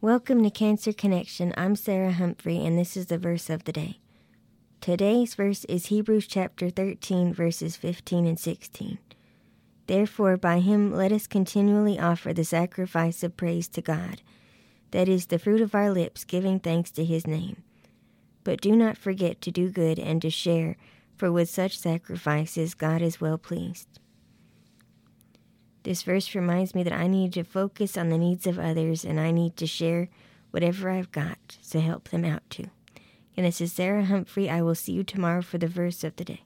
Welcome to Cancer Connection. I'm Sarah Humphrey, and this is the verse of the day. Today's verse is Hebrews chapter 13, verses 15 and 16. Therefore, by him let us continually offer the sacrifice of praise to God, that is, the fruit of our lips, giving thanks to his name. But do not forget to do good and to share, for with such sacrifices God is well pleased. This verse reminds me that I need to focus on the needs of others and I need to share whatever I've got to help them out too. And this is Sarah Humphrey. I will see you tomorrow for the verse of the day.